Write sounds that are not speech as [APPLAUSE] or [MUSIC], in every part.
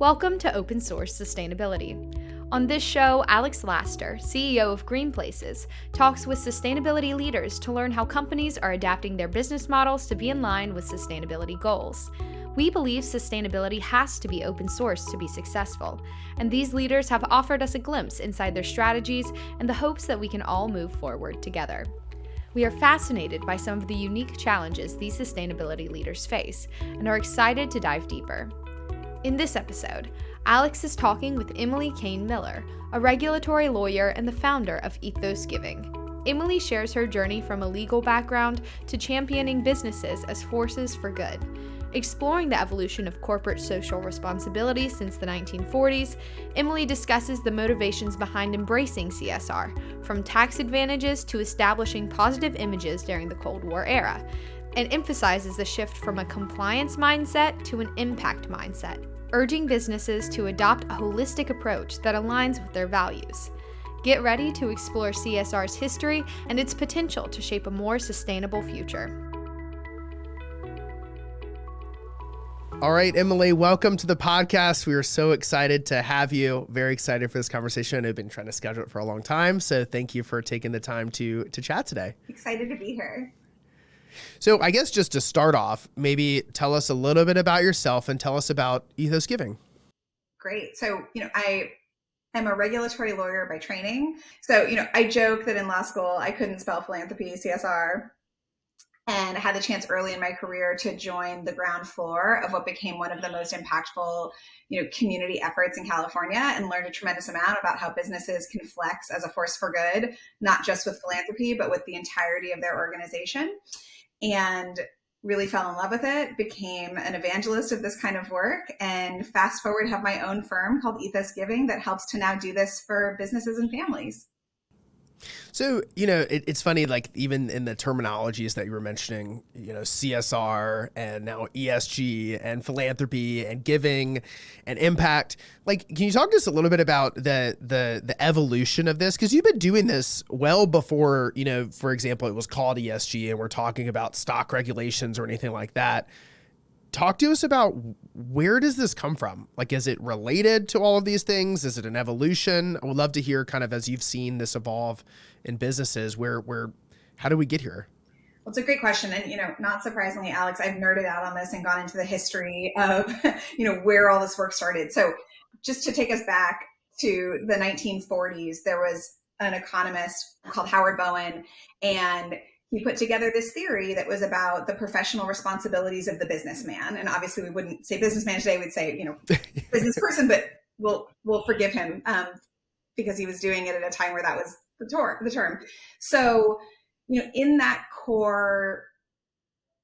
Welcome to Open Source Sustainability. On this show, Alex Laster, CEO of Green Places, talks with sustainability leaders to learn how companies are adapting their business models to be in line with sustainability goals. We believe sustainability has to be open source to be successful, and these leaders have offered us a glimpse inside their strategies and the hopes that we can all move forward together. We are fascinated by some of the unique challenges these sustainability leaders face and are excited to dive deeper. In this episode, Alex is talking with Emily Kane Miller, a regulatory lawyer and the founder of Ethos Giving. Emily shares her journey from a legal background to championing businesses as forces for good. Exploring the evolution of corporate social responsibility since the 1940s, Emily discusses the motivations behind embracing CSR, from tax advantages to establishing positive images during the Cold War era, and emphasizes the shift from a compliance mindset to an impact mindset, urging businesses to adopt a holistic approach that aligns with their values. Get ready to explore CSR's history and its potential to shape a more sustainable future. All right, Emily, welcome to the podcast. We are so excited to have you. Very excited for this conversation. I've been trying to schedule it for a long time, so thank you for taking the time to to chat today. Excited to be here. So, I guess just to start off, maybe tell us a little bit about yourself and tell us about Ethos Giving. Great. So, you know, I am a regulatory lawyer by training. So, you know, I joke that in law school I couldn't spell philanthropy, CSR, and I had the chance early in my career to join the ground floor of what became one of the most impactful, you know, community efforts in California and learned a tremendous amount about how businesses can flex as a force for good, not just with philanthropy, but with the entirety of their organization and really fell in love with it, became an evangelist of this kind of work, and fast forward have my own firm called Ethos Giving that helps to now do this for businesses and families. So, you know, it, it's funny, like even in the terminologies that you were mentioning, you know, CSR and now ESG and philanthropy and giving and impact. Like, can you talk to us a little bit about the the the evolution of this? Because you've been doing this well before, you know, for example, it was called ESG and we're talking about stock regulations or anything like that talk to us about where does this come from? Like is it related to all of these things? Is it an evolution? I would love to hear kind of as you've seen this evolve in businesses where where how do we get here? Well, it's a great question. And, you know, not surprisingly, Alex, I've nerded out on this and gone into the history of, [LAUGHS] you know, where all this work started. So just to take us back to the 1940s, there was an economist called Howard Bowen, and he put together this theory that was about the professional responsibilities of the businessman. And obviously, we wouldn't say businessman today; we'd say you know [LAUGHS] business person, but we'll we'll forgive him um, because he was doing it at a time where that was the, tor- the term. So, you know, in that core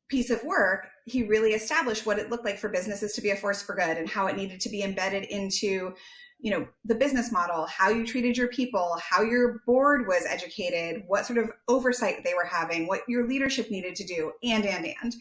piece of work, he really established what it looked like for businesses to be a force for good and how it needed to be embedded into you know the business model how you treated your people how your board was educated what sort of oversight they were having what your leadership needed to do and and and.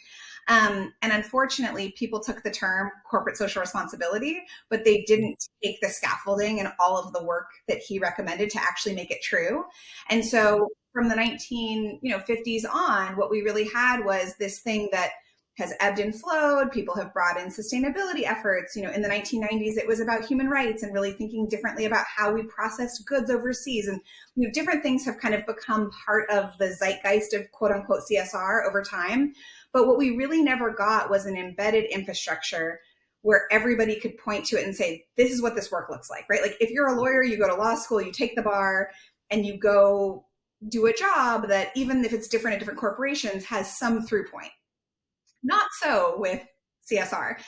Um, and unfortunately people took the term corporate social responsibility but they didn't take the scaffolding and all of the work that he recommended to actually make it true. And so from the 19 you know 50s on what we really had was this thing that has ebbed and flowed. People have brought in sustainability efforts. You know, in the 1990s, it was about human rights and really thinking differently about how we processed goods overseas. And you know, different things have kind of become part of the zeitgeist of quote unquote CSR over time. But what we really never got was an embedded infrastructure where everybody could point to it and say, this is what this work looks like, right? Like if you're a lawyer, you go to law school, you take the bar, and you go do a job that even if it's different at different corporations has some through point not so with CSR.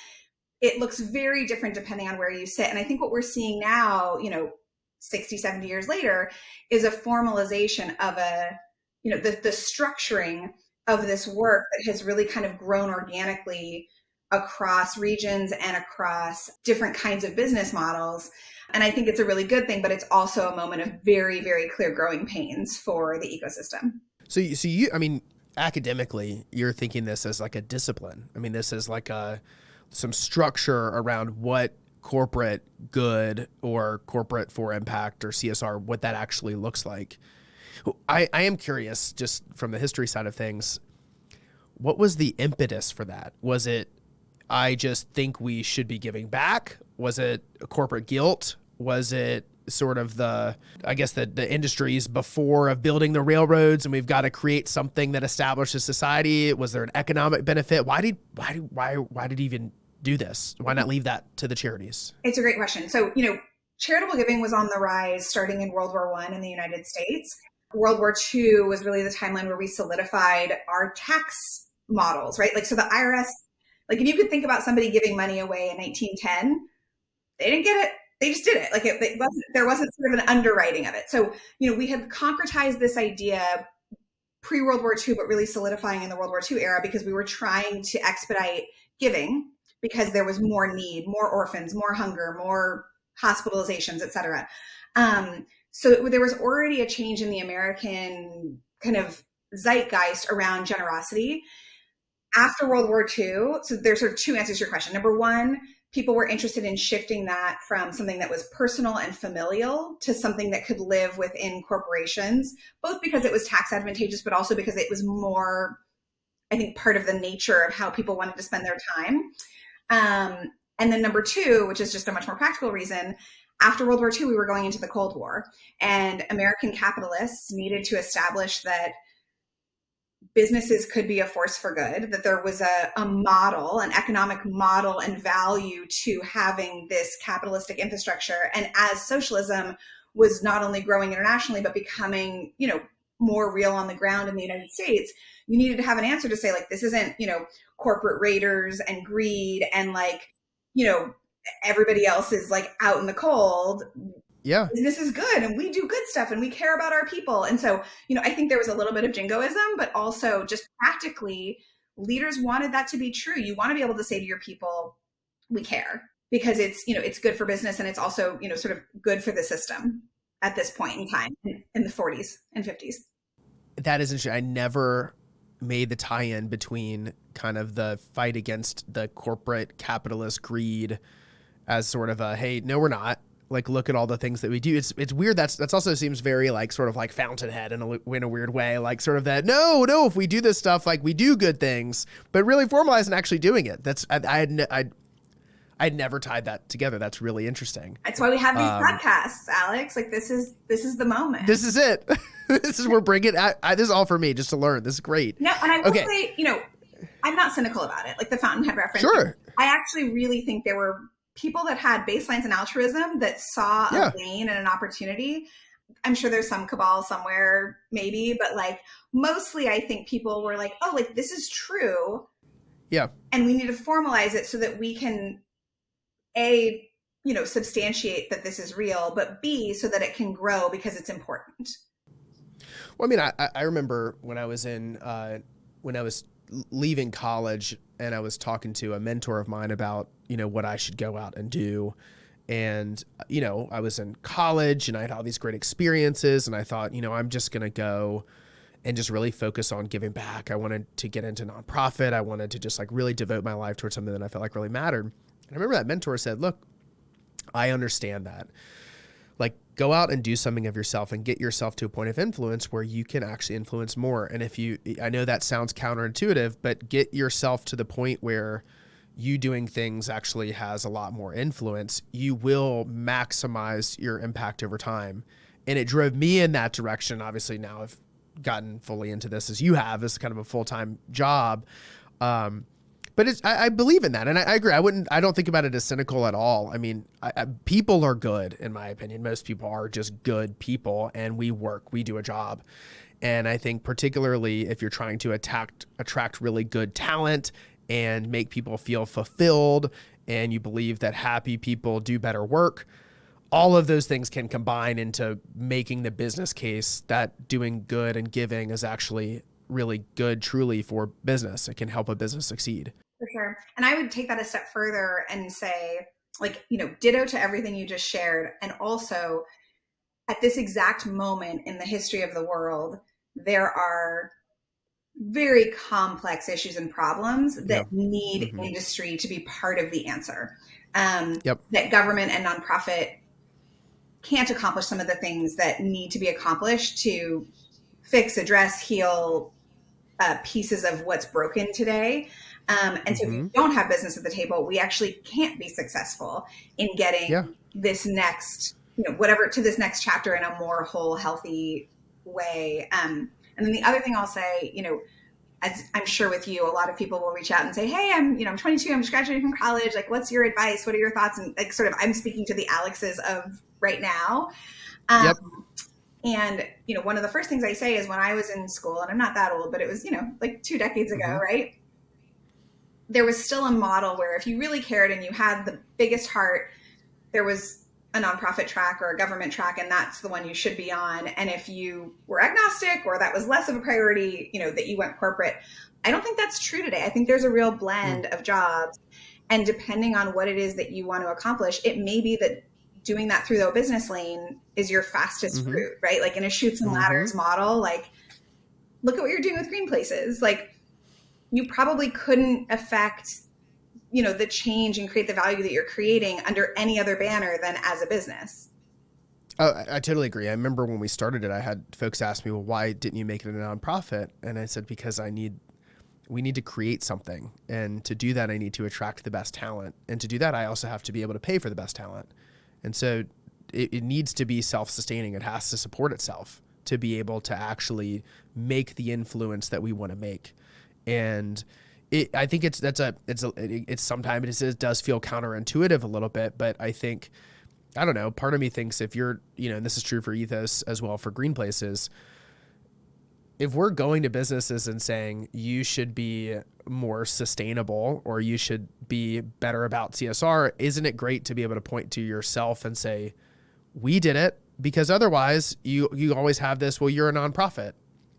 It looks very different depending on where you sit. And I think what we're seeing now, you know, 60, 70 years later, is a formalization of a, you know, the, the structuring of this work that has really kind of grown organically across regions and across different kinds of business models. And I think it's a really good thing, but it's also a moment of very, very clear growing pains for the ecosystem. So, so you, I mean, academically, you're thinking this as like a discipline. I mean, this is like a some structure around what corporate good or corporate for impact or CSR, what that actually looks like. I, I am curious, just from the history side of things, what was the impetus for that? Was it I just think we should be giving back? Was it corporate guilt? Was it sort of the I guess the the industries before of building the railroads and we've got to create something that establishes society? Was there an economic benefit? Why did why why why did even do this? Why not leave that to the charities? It's a great question. So, you know, charitable giving was on the rise starting in World War One in the United States. World War II was really the timeline where we solidified our tax models, right? Like, so the IRS, like, if you could think about somebody giving money away in 1910, they didn't get it. They just did it. Like, it, it wasn't, there wasn't sort of an underwriting of it. So, you know, we had concretized this idea pre World War II, but really solidifying in the World War II era because we were trying to expedite giving because there was more need, more orphans, more hunger, more hospitalizations, et cetera. Um, so there was already a change in the American kind of zeitgeist around generosity after World War II. So there's sort of two answers to your question. Number one, people were interested in shifting that from something that was personal and familial to something that could live within corporations, both because it was tax advantageous, but also because it was more, I think, part of the nature of how people wanted to spend their time. Um, and then number two, which is just a much more practical reason, after World War II, we were going into the Cold War, and American capitalists needed to establish that businesses could be a force for good, that there was a, a model, an economic model and value to having this capitalistic infrastructure. And as socialism was not only growing internationally, but becoming, you know, more real on the ground in the United States, you needed to have an answer to say, like, this isn't, you know, corporate raiders and greed and like, you know, everybody else is like out in the cold yeah. This is good and we do good stuff and we care about our people. And so you know i think there was a little bit of jingoism but also just practically leaders wanted that to be true. You want to be able to say to your people we care because it's you know it's good for business and it's also you know sort of good for the system at this point in time in the 40s and 50s that is interesting. I never made the tie-in between kind of the fight against the corporate capitalist greed as sort of a hey, no, we're not. Like, look at all the things that we do. It's it's weird. That's that's also seems very like sort of like Fountainhead in a in a weird way. Like sort of that. No, no. If we do this stuff, like we do good things, but really formalizing actually doing it. That's I I had I. I'd never tied that together. That's really interesting. That's why we have these um, podcasts, Alex. Like this is this is the moment. This is it. [LAUGHS] this is we're bringing. I, I, this is all for me, just to learn. This is great. No, and I will okay. say, you know, I'm not cynical about it. Like the Fountainhead reference. Sure. I actually really think there were people that had baselines in altruism that saw yeah. a vein and an opportunity i'm sure there's some cabal somewhere maybe but like mostly i think people were like oh like this is true. Yeah. And we need to formalize it so that we can a you know substantiate that this is real but b so that it can grow because it's important. Well i mean i i remember when i was in uh when i was leaving college and I was talking to a mentor of mine about, you know, what I should go out and do. And, you know, I was in college and I had all these great experiences and I thought, you know, I'm just going to go and just really focus on giving back. I wanted to get into nonprofit. I wanted to just like really devote my life towards something that I felt like really mattered. And I remember that mentor said, look, I understand that like go out and do something of yourself and get yourself to a point of influence where you can actually influence more. And if you i know that sounds counterintuitive but get yourself to the point where you doing things actually has a lot more influence you will maximize your impact over time. And it drove me in that direction obviously now i've gotten fully into this as you have as kind of a full-time job. Um, but it's I, I, believe in that, and I, I, agree. I wouldn't. I don't think about it as cynical at all. I mean, I, people are good, in my opinion. Most people are just good people, and we work. We do a job, and I think particularly if you're trying to attract attract really good talent and make people feel fulfilled, and you believe that happy people do better work. All of those things can combine into making the business case that doing good and giving is actually really good truly for business. It can help a business succeed. Sure. And I would take that a step further and say, like, you know, ditto to everything you just shared. And also, at this exact moment in the history of the world, there are very complex issues and problems that yep. need mm-hmm. industry to be part of the answer. Um, yep. That government and nonprofit can't accomplish some of the things that need to be accomplished to fix, address, heal uh, pieces of what's broken today. Um, and so if you Mm-hmm. don't have business at the table, we actually can't be successful in getting Yeah. this next, you know, whatever to this next chapter in a more whole, healthy way. Um, and then the other thing I'll say, you know, as I'm sure with you, a lot of people will reach out and say, "Hey, I'm, you know, I'm 22. I'm just graduating from college. Like, what's your advice? What are your thoughts?" And like, sort of, I'm speaking to the Alexes of right now. Um, Yep. And you know, one of the first things I say is when I was in school, and I'm not that old, but it was, you know, like two decades ago, Mhm. right? There was still a model where if you really cared and you had the biggest heart, there was a nonprofit track or a government track, and that's the one you should be on. And if you were agnostic or that was less of a priority, you know, that you went corporate, I don't think that's true today. I think there's a real blend of jobs. And depending on what it is that you want to accomplish, it may be that doing that through the business lane is your fastest Mhm. route, right? Like in a shoots and Mhm. ladders model, like look at what you're doing with green places. Like you probably couldn't affect you know the change and create the value that you're creating under any other banner than as a business Oh, I, I totally agree. I remember when we started it, I had folks ask me, "Well, why didn't you make it a nonprofit?" And I said, "Because I need, we need to create something, and to do that, I need to attract the best talent, and to do that, I also have to be able to pay for the best talent, and so it, it needs to be self-sustaining. It has to support itself to be able to actually make the influence that we want to make, and." It, I think it's that's a it's a it's sometimes it does feel counterintuitive a little bit, but I think I don't know. Part of me thinks if you're, you know, and this is true for Ethos as well for Green Places, if we're going to businesses and saying you should be more sustainable or you should be better about CSR, isn't it great to be able to point to yourself and say, we did it? Because otherwise, you you always have this. Well, you're a nonprofit,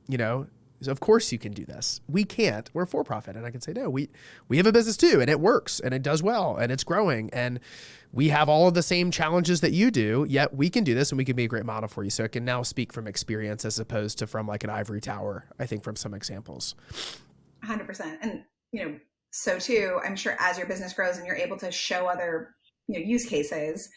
you know. Of course you can do this. We can't. We're for profit, and I can say no. We we have a business too, and it works, and it does well, and it's growing, and we have all of the same challenges that you do. Yet we can do this, and we can be a great model for you. So I can now speak from experience as opposed to from like an ivory tower. I think from some examples. 100% and you know so too i'm sure as your business grows and you're able to show other you know use cases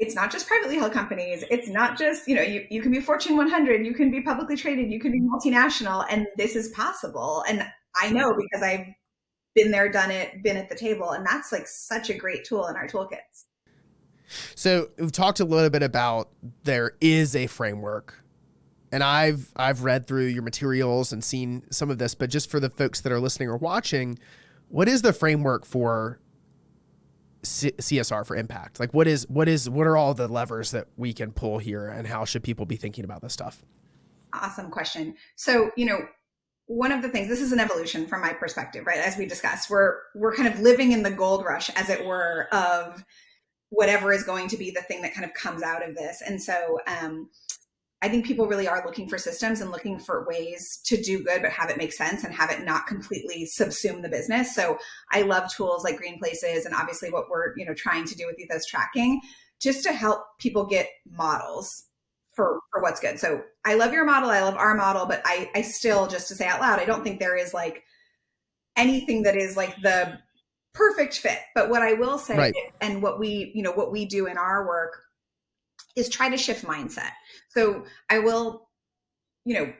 it's not just privately held companies it's not just you know you, you can be fortune 100 you can be publicly traded you can be multinational and this is possible and i know because i've been there done it been at the table and that's like such a great tool in our toolkits So we've talked a little bit about there is a framework, and I've I've read through your materials and seen some of this. But just for the folks that are listening or watching, what is the framework for C- CSR for impact? Like, what is what is what are all the levers that we can pull here, and how should people be thinking about this stuff? awesome question so you know one of the things this is an evolution from my perspective right as we discussed we're we're kind of living in the gold rush as it were of whatever is going to be the thing that kind of comes out of this and so um I think people really are looking for systems and looking for ways to do good, but have it make sense and have it not completely subsume the business. So I love tools like Green Places and obviously what we're, you know, trying to do with ethos tracking just to help people get models for, for what's good. So I love your model. I love our model, but I, I still, just to say out loud, I don't think there is like anything that is like the perfect fit. But what I will say Right. and what we, you know, what we do in our work is try to shift mindset. So I will, you know,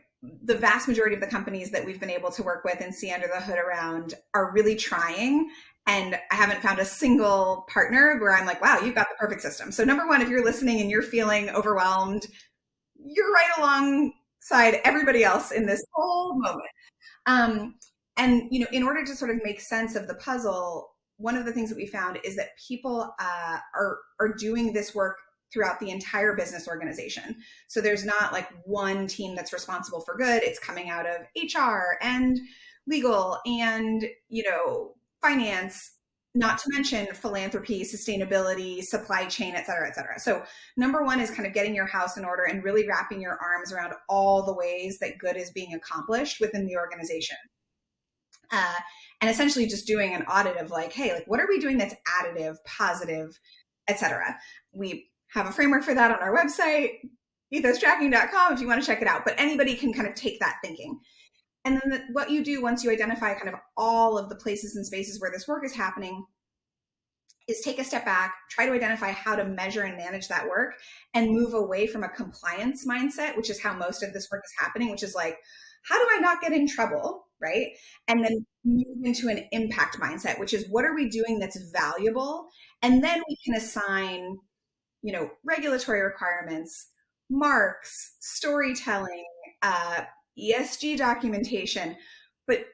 the vast majority of the companies that we've been able to work with and see under the hood around are really trying. And I haven't found a single partner where I'm like, wow, you've got the perfect system. So, number one, if you're listening and you're feeling overwhelmed, you're right alongside everybody else in this whole moment. Um, and, you know, in order to sort of make sense of the puzzle, one of the things that we found is that people uh, are, are doing this work throughout the entire business organization. So there's not like one team that's responsible for good. It's coming out of HR and legal and, you know, finance, not to mention philanthropy, sustainability, supply chain, et cetera, et cetera. So number one is kind of getting your house in order and really wrapping your arms around all the ways that good is being accomplished within the organization. Uh, and essentially just doing an audit of like, hey, like what are we doing that's additive, positive, et cetera. We have a framework for that on our website, ethostracking.com, if you want to check it out. But anybody can kind of take that thinking. And then the, what you do once you identify kind of all of the places and spaces where this work is happening is take a step back, try to identify how to measure and manage that work, and move away from a compliance mindset, which is how most of this work is happening, which is like, how do I not get in trouble? Right. And then move into an impact mindset, which is what are we doing that's valuable? And then we can assign, you know, regulatory requirements, marks, storytelling, uh, ESG documentation. But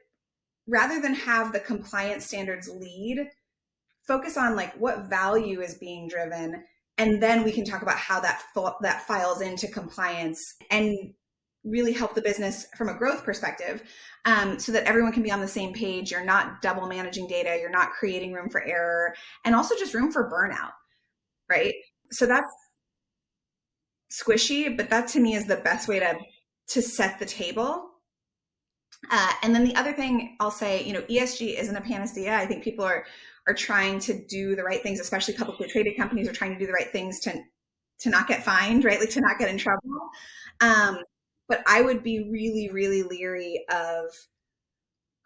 rather than have the compliance standards lead, focus on like what value is being driven and then we can talk about how that that files into compliance and really help the business from a growth perspective um, so that everyone can be on the same page. You're not double managing data. You're not creating room for error and also just room for burnout right so that's squishy but that to me is the best way to to set the table uh, and then the other thing I'll say, you know, ESG isn't a panacea. I think people are are trying to do the right things, especially publicly traded companies are trying to do the right things to to not get fined, right? Like to not get in trouble. Um, but I would be really, really leery of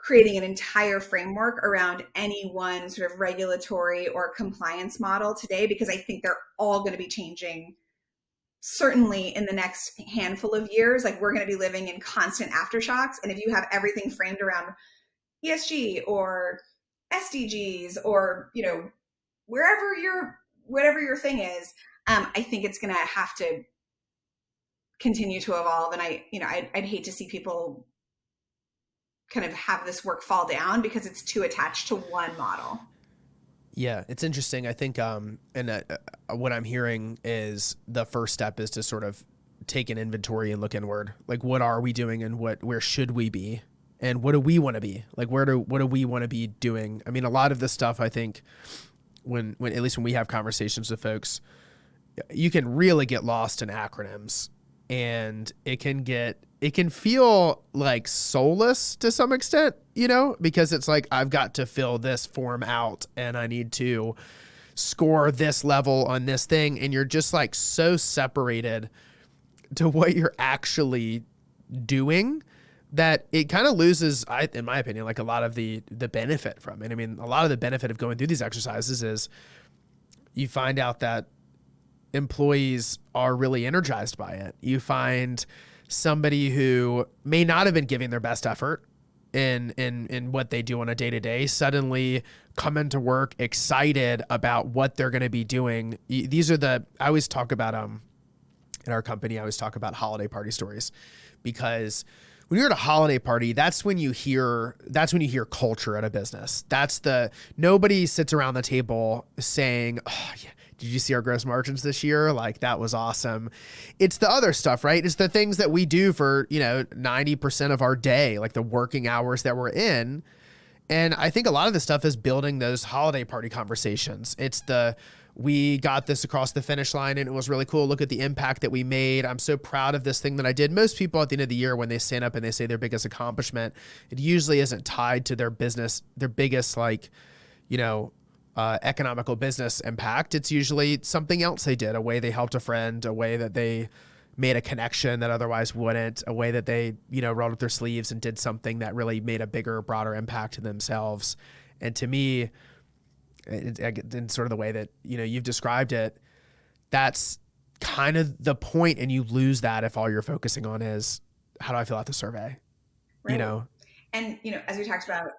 creating an entire framework around any one sort of regulatory or compliance model today because I think they're all going to be changing certainly in the next handful of years. Like we're going to be living in constant aftershocks. And if you have everything framed around ESG or SDGs or, you know, wherever your, whatever your thing is, um, I think it's going to have to continue to evolve. And I, you know, I'd, I'd hate to see people kind of have this work fall down because it's too attached to one model. Yeah, it's interesting. I think, um, and uh, uh, what I'm hearing is the first step is to sort of take an inventory and look inward. Like, what are we doing, and what where should we be, and what do we want to be? Like, where do what do we want to be doing? I mean, a lot of this stuff, I think, when when at least when we have conversations with folks, you can really get lost in acronyms, and it can get it can feel like soulless to some extent, you know, because it's like I've got to fill this form out and I need to score this level on this thing. And you're just like so separated to what you're actually doing that it kind of loses I, in my opinion like a lot of the the benefit from it. I mean a lot of the benefit of going through these exercises is you find out that employees are really energized by it. You find somebody who may not have been giving their best effort in in in what they do on a day to day suddenly come into work excited about what they're going to be doing. These are the I always talk about um in our company I always talk about holiday party stories because when you're at a holiday party, that's when you hear that's when you hear culture at a business. That's the nobody sits around the table saying, "Oh, yeah, did you see our gross margins this year? Like that was awesome. It's the other stuff, right? It's the things that we do for, you know, 90% of our day, like the working hours that we're in. And I think a lot of the stuff is building those holiday party conversations. It's the we got this across the finish line and it was really cool. Look at the impact that we made. I'm so proud of this thing that I did. Most people at the end of the year, when they stand up and they say their biggest accomplishment, it usually isn't tied to their business, their biggest, like, you know, uh, economical business impact. It's usually something else they did, a way they helped a friend, a way that they made a connection that otherwise wouldn't, a way that they, you know, rolled up their sleeves and did something that really made a bigger, broader impact to themselves. And to me, in sort of the way that, you know, you've described it, that's kind of the point and you lose that if all you're focusing on is how do I fill out the survey? Right. You know? And, you know, as we talked about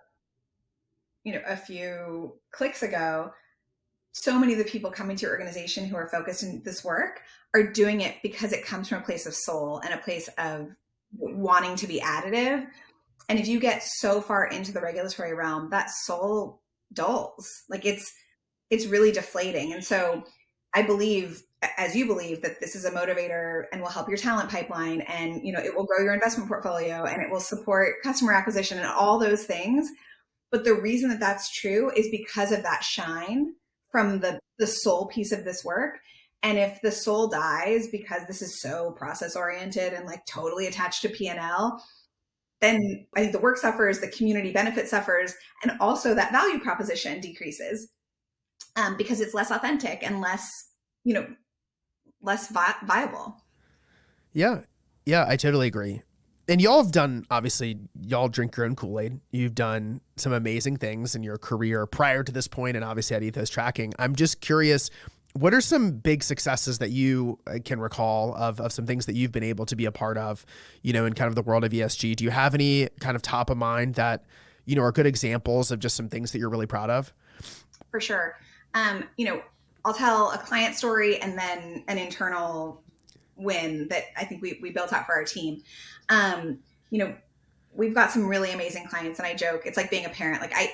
you know a few clicks ago so many of the people coming to your organization who are focused in this work are doing it because it comes from a place of soul and a place of wanting to be additive. And if you get so far into the regulatory realm that soul dulls. Like it's it's really deflating. And so i believe as you believe that this is a motivator and will help your talent pipeline and you know it will grow your investment portfolio and it will support customer acquisition and all those things but the reason that that's true is because of that shine from the, the soul piece of this work. And if the soul dies because this is so process oriented and like totally attached to P&L, then I think the work suffers, the community benefit suffers, and also that value proposition decreases um, because it's less authentic and less, you know, less vi- viable. Yeah, yeah, I totally agree and y'all have done obviously y'all drink your own kool-aid you've done some amazing things in your career prior to this point and obviously at ethos tracking i'm just curious what are some big successes that you uh, can recall of, of some things that you've been able to be a part of, you know, in kind of the world of ESG? Do you have any kind of top of mind that, you know, are good examples of just some things that you're really proud of? For sure. Um, you know, I'll tell a client story and then an internal win that I think we, we built out for our team. Um, you know, we've got some really amazing clients and I joke, it's like being a parent. Like I,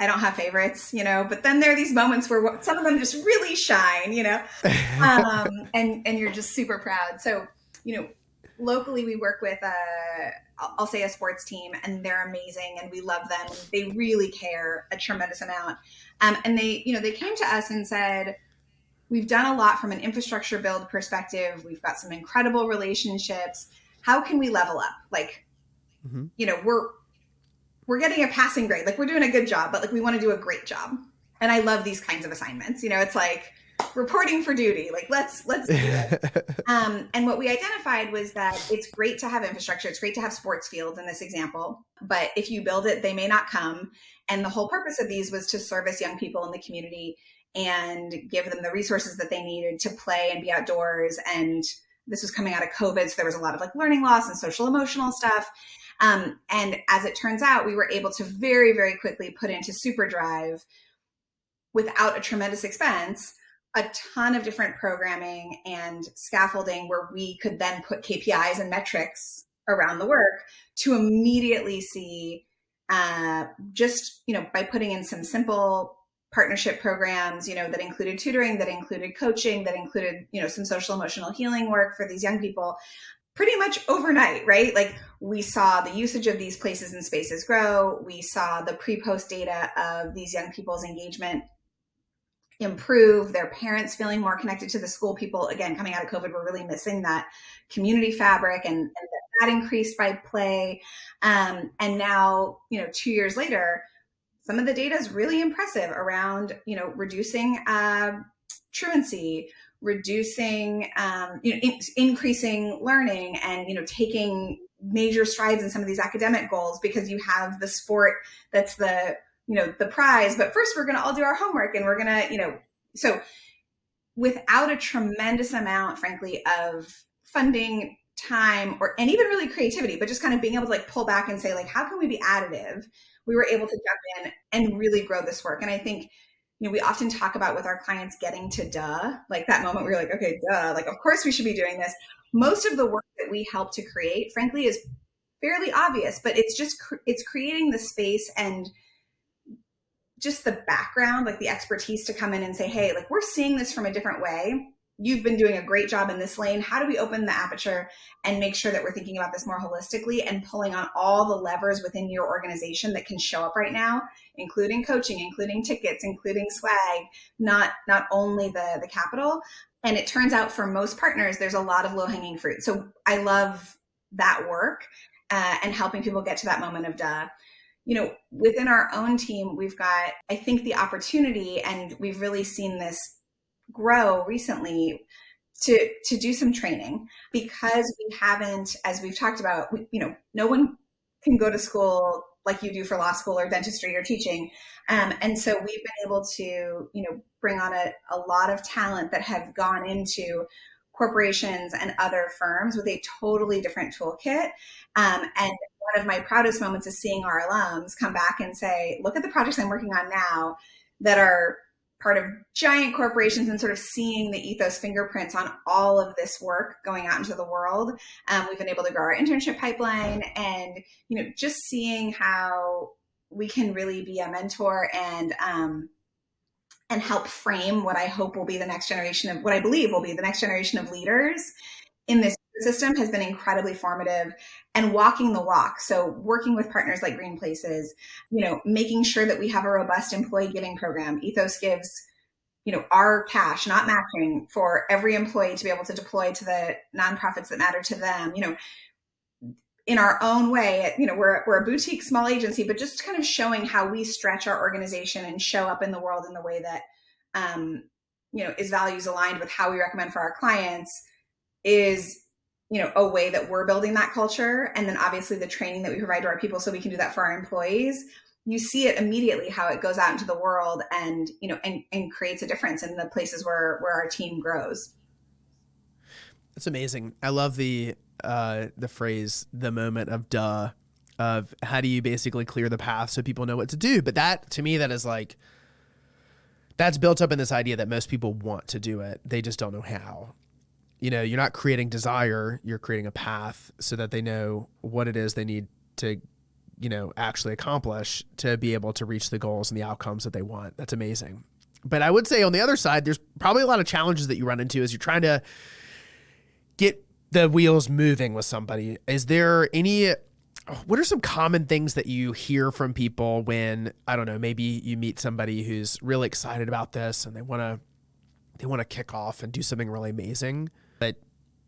I don't have favorites, you know, but then there are these moments where some of them just really shine, you know, [LAUGHS] um, and, and you're just super proud. So, you know, locally we work with a, I'll say a sports team and they're amazing and we love them. They really care a tremendous amount. Um, and they, you know, they came to us and said, we've done a lot from an infrastructure build perspective. We've got some incredible relationships. How can we level up? Like, mm-hmm. you know, we're we're getting a passing grade. Like we're doing a good job, but like we want to do a great job. And I love these kinds of assignments. You know, it's like reporting for duty. Like let's let's do it. [LAUGHS] um, and what we identified was that it's great to have infrastructure. It's great to have sports fields in this example, but if you build it, they may not come. And the whole purpose of these was to service young people in the community and give them the resources that they needed to play and be outdoors. And this was coming out of COVID, so there was a lot of like learning loss and social emotional stuff. Um, and as it turns out, we were able to very, very quickly put into SuperDrive without a tremendous expense a ton of different programming and scaffolding where we could then put KPIs and metrics around the work to immediately see uh, just you know by putting in some simple partnership programs you know that included tutoring that included coaching that included you know some social emotional healing work for these young people pretty much overnight right? Like we saw the usage of these places and spaces grow. We saw the pre-post data of these young people's engagement improve their parents feeling more connected to the school. People again coming out of covid we're really missing that community fabric and, and that increased by play. Um, and now you know two years later some of the data is really impressive around you know reducing uh, truancy reducing um, you know in, increasing learning and you know taking major strides in some of these academic goals because you have the sport that's the you know the prize. But first we're going to all do our homework and we're going to you know so without a tremendous amount frankly of funding time or and even really creativity but just kind of being able to like pull back and say like how can we be additive we were able to jump in and really grow this work. And I think, you know, we often talk about with our clients getting to duh, like that moment where you're like, okay, duh, like, of course we should be doing this. Most of the work that we help to create, frankly, is fairly obvious, but it's just, it's creating the space and just the background, like the expertise to come in and say, hey, like, we're seeing this from a different way you've been doing a great job in this lane. How do we open the aperture and make sure that we're thinking about this more holistically and pulling on all the levers within your organization that can show up right now, including coaching, including tickets, including swag, not not only the the capital. And it turns out for most partners, there's a lot of low hanging fruit. So I love that work uh, and helping people get to that moment of duh you know, within our own team, we've got, I think, the opportunity, and we've really seen this grow recently to to do some training because we haven't as we've talked about we, you know no one can go to school like you do for law school or dentistry or teaching. Um, and so we've been able to you know bring on a, a lot of talent that have gone into corporations and other firms with a totally different toolkit. Um, and one of my proudest moments is seeing our alums come back and say look at the projects i'm working on now that are part of giant corporations and sort of seeing the ethos fingerprints on all of this work going out into the world. Um, we've been able to grow our internship pipeline and, you know, just seeing how we can really be a mentor and, um, and help frame what I hope will be the next generation of what I believe will be the next generation of leaders in this system has been incredibly formative and walking the walk. So working with partners like Green Places, you know, making sure that we have a robust employee giving program. Ethos gives, you know, our cash, not matching for every employee to be able to deploy to the nonprofits that matter to them, you know, in our own way, you know, we're, we're a boutique small agency, but just kind of showing how we stretch our organization and show up in the world in the way that, um, you know, is values aligned with how we recommend for our clients is you know a way that we're building that culture and then obviously the training that we provide to our people so we can do that for our employees you see it immediately how it goes out into the world and you know and, and creates a difference in the places where where our team grows. That's amazing. I love the uh the phrase the moment of duh of how do you basically clear the path so people know what to do? But that to me that is like that's built up in this idea that most people want to do it. They just don't know how you know you're not creating desire you're creating a path so that they know what it is they need to you know actually accomplish to be able to reach the goals and the outcomes that they want. That's amazing. But i would say on the other side there's probably a lot of challenges that you run into as you're trying to get the wheels moving with somebody. Is there any what are some common things that you hear from people when i don't know maybe you meet somebody who's really excited about this and they want to they want to kick off and do something really amazing but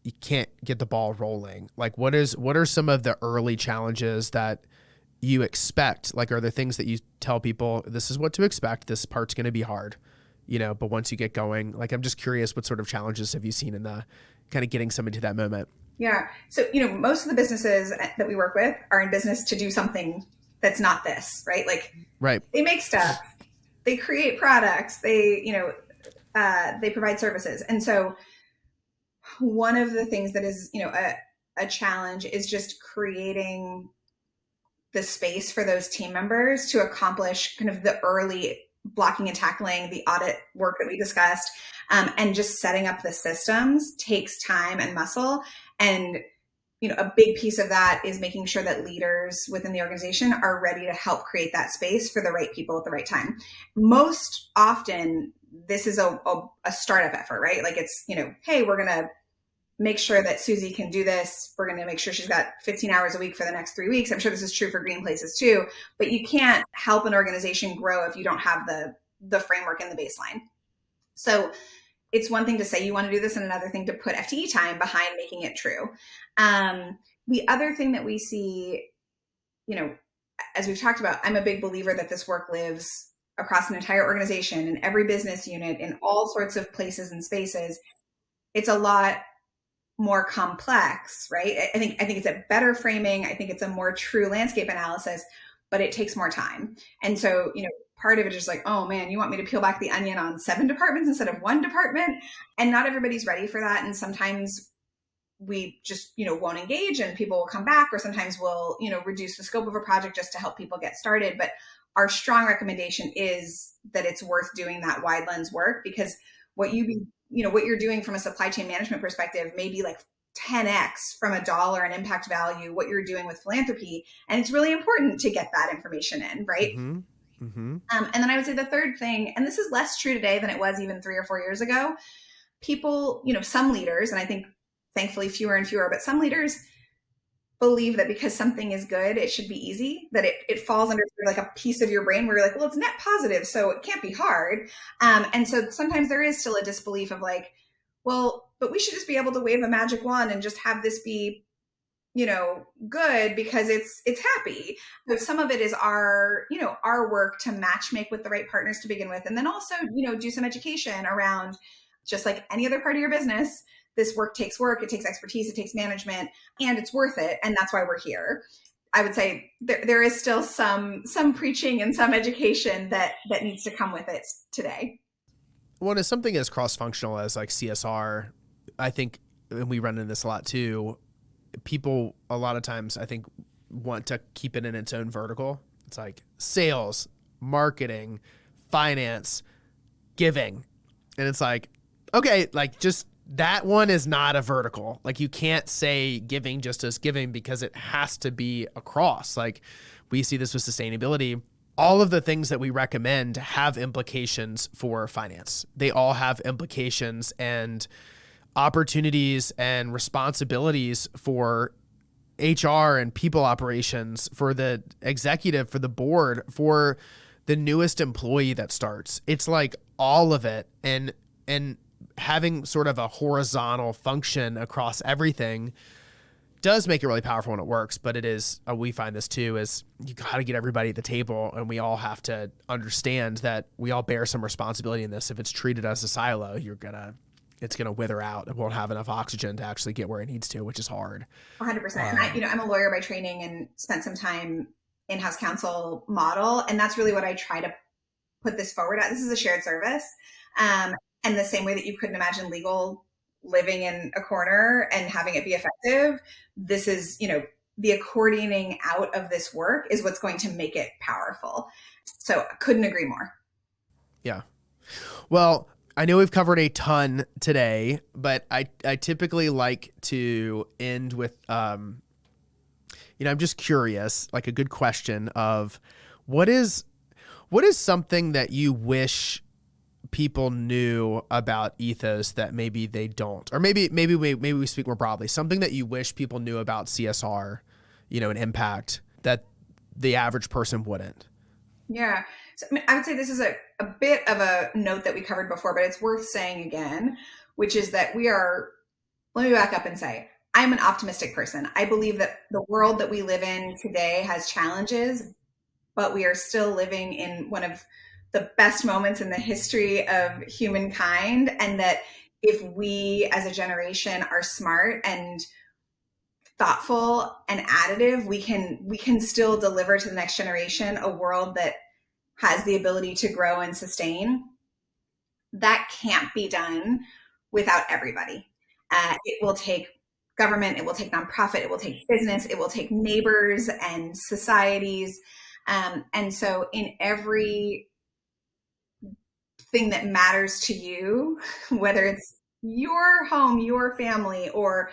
you can't get the ball rolling like what is what are some of the early challenges that you expect? Like, are there things that you tell people this is what to expect? This part's going to be hard, you know, but once you get going, like, I'm just curious what sort of challenges have you seen in the kind of getting somebody to that moment? Yeah. So, you know, most of the businesses that we work with are in business to do something that's not this, right? Like, right. They make stuff, they create products, they, you know, uh, they provide services. And so, one of the things that is, you know, a, a challenge is just creating the space for those team members to accomplish kind of the early blocking and tackling the audit work that we discussed um, and just setting up the systems takes time and muscle. And you know a big piece of that is making sure that leaders within the organization are ready to help create that space for the right people at the right time. Most often this is a, a, a startup effort right? Like it's you know hey we're gonna make sure that Susie can do this. We're going to make sure she's got 15 hours a week for the next three weeks. I'm sure this is true for Green Places too, but you can't help an organization grow if you don't have the the framework and the baseline. So it's one thing to say you want to do this and another thing to put FTE time behind making it true. Um, the other thing that we see, you know, as we've talked about, I'm a big believer that this work lives across an entire organization in every business unit in all sorts of places and spaces. It's a lot more complex, right? I think I think it's a better framing. I think it's a more true landscape analysis, but it takes more time. And so, you know, part of it is like, oh man, you want me to peel back the onion on seven departments instead of one department? And not everybody's ready for that. And sometimes we just, you know, won't engage and people will come back, or sometimes we'll, you know, reduce the scope of a project just to help people get started. But our strong recommendation is that it's worth doing that wide lens work because what you be you know what you're doing from a supply chain management perspective may be like 10x from a dollar and impact value what you're doing with philanthropy and it's really important to get that information in right mm-hmm. Mm-hmm. Um, and then i would say the third thing and this is less true today than it was even three or four years ago people you know some leaders and i think thankfully fewer and fewer but some leaders believe that because something is good, it should be easy, that it, it falls under like a piece of your brain where you're like, well, it's net positive, so it can't be hard. Um, and so sometimes there is still a disbelief of like, well, but we should just be able to wave a magic wand and just have this be you know good because it's it's happy so some of it is our you know our work to match make with the right partners to begin with and then also you know do some education around just like any other part of your business this work takes work, it takes expertise, it takes management, and it's worth it. And that's why we're here. I would say there, there is still some some preaching and some education that that needs to come with it today. Well, it's something as cross functional as like CSR. I think, and we run into this a lot too. People a lot of times I think want to keep it in its own vertical. It's like sales, marketing, finance, giving, and it's like okay, like just that one is not a vertical. Like you can't say giving just as giving because it has to be across. Like we see this with sustainability. All of the things that we recommend have implications for finance. They all have implications and opportunities and responsibilities for HR and people operations, for the executive, for the board, for the newest employee that starts. It's like all of it. And and having sort of a horizontal function across everything does make it really powerful when it works but it is uh, we find this too is you got to get everybody at the table and we all have to understand that we all bear some responsibility in this. If it's treated as a silo you're gonna it's gonna wither out. It won't have enough oxygen to actually get where it needs to which is hard. 100% um, I, you know i'm a lawyer by training and spent some time in-house counsel model and that's really what i try to put this forward at. This is a shared service. Um, and the same way that you couldn't imagine legal living in a corner and having it be effective this is you know the accordioning out of this work is what's going to make it powerful. So I couldn't agree more. Yeah. Well I know we've covered a ton today, but I, I typically like to end with, um, you know, I'm just curious, like a good question of what is, what is something that you wish people knew about ethos that maybe they don't, or maybe, maybe we, maybe we speak more broadly, something that you wish people knew about CSR, you know, an impact that the average person wouldn't. Yeah. So, I, mean, I would say this is a, a bit of a note that we covered before, but it's worth saying again, which is that we are, let me back up and say, I'm an optimistic person. I believe that the world that we live in today has challenges, but we are still living in one of the best moments in the history of humankind. And that if we as a generation are smart and thoughtful and additive, we can we can still deliver to the next generation a world that has the ability to grow and sustain, that can't be done without everybody. Uh, it will take government, it will take nonprofit, it will take business, it will take neighbors and societies. Um, and so, in every thing that matters to you, whether it's your home, your family, or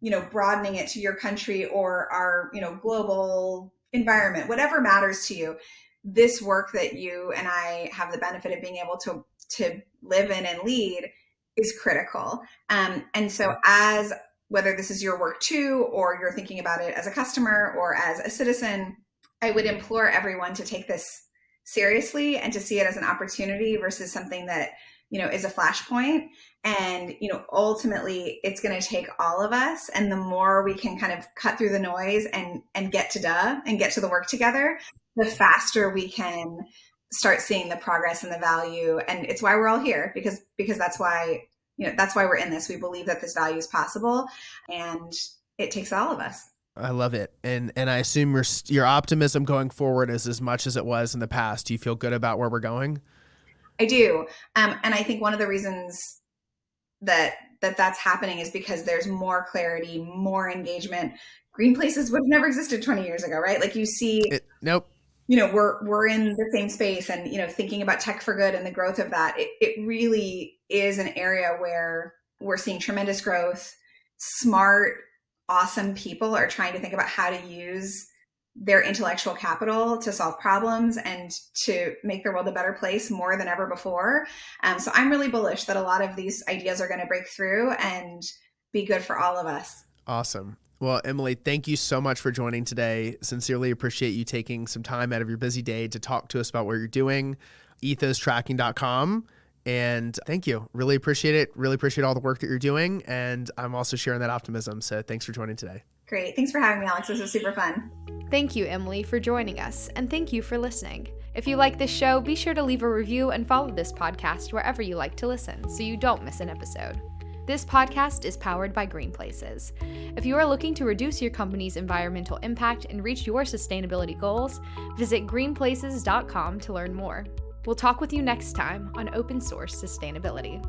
you know, broadening it to your country or our you know global environment, whatever matters to you, this work that you and I have the benefit of being able to to live in and lead is critical. Um, and so, as whether this is your work too, or you're thinking about it as a customer or as a citizen, I would implore everyone to take this seriously and to see it as an opportunity versus something that you know is a flashpoint. And you know ultimately it's going to take all of us. And the more we can kind of cut through the noise and and get to duh and get to the work together the faster we can start seeing the progress and the value. And it's why we're all here because because that's why you know that's why we're in this. We believe that this value is possible and it takes all of us I love it, and and I assume your your optimism going forward is as much as it was in the past. Do you feel good about where we're going? I do, um, and I think one of the reasons that that that's happening is because there's more clarity, more engagement. GreenPlaces would have never existed 20 years ago, right? Like you see, it, nope you know we're we're in the same space and you know thinking about tech for good and the growth of that it, it really is an area where we're seeing tremendous growth smart awesome people are trying to think about how to use their intellectual capital to solve problems and to make the world a better place more than ever before um, so i'm really bullish that a lot of these ideas are going to break through and be good for all of us awesome well, Emily, thank you so much for joining today. Sincerely appreciate you taking some time out of your busy day to talk to us about what you're doing. Ethostracking.com. And thank you. Really appreciate it. Really appreciate all the work that you're doing. And I'm also sharing that optimism. So thanks for joining today. Great. Thanks for having me, Alex. This was super fun. Thank you, Emily, for joining us. And thank you for listening. If you like this show, be sure to leave a review and follow this podcast wherever you like to listen so you don't miss an episode. This podcast is powered by GreenPlaces. If you are looking to reduce your company's environmental impact and reach your sustainability goals, visit greenplaces.com to learn more. We'll talk with you next time on open source sustainability.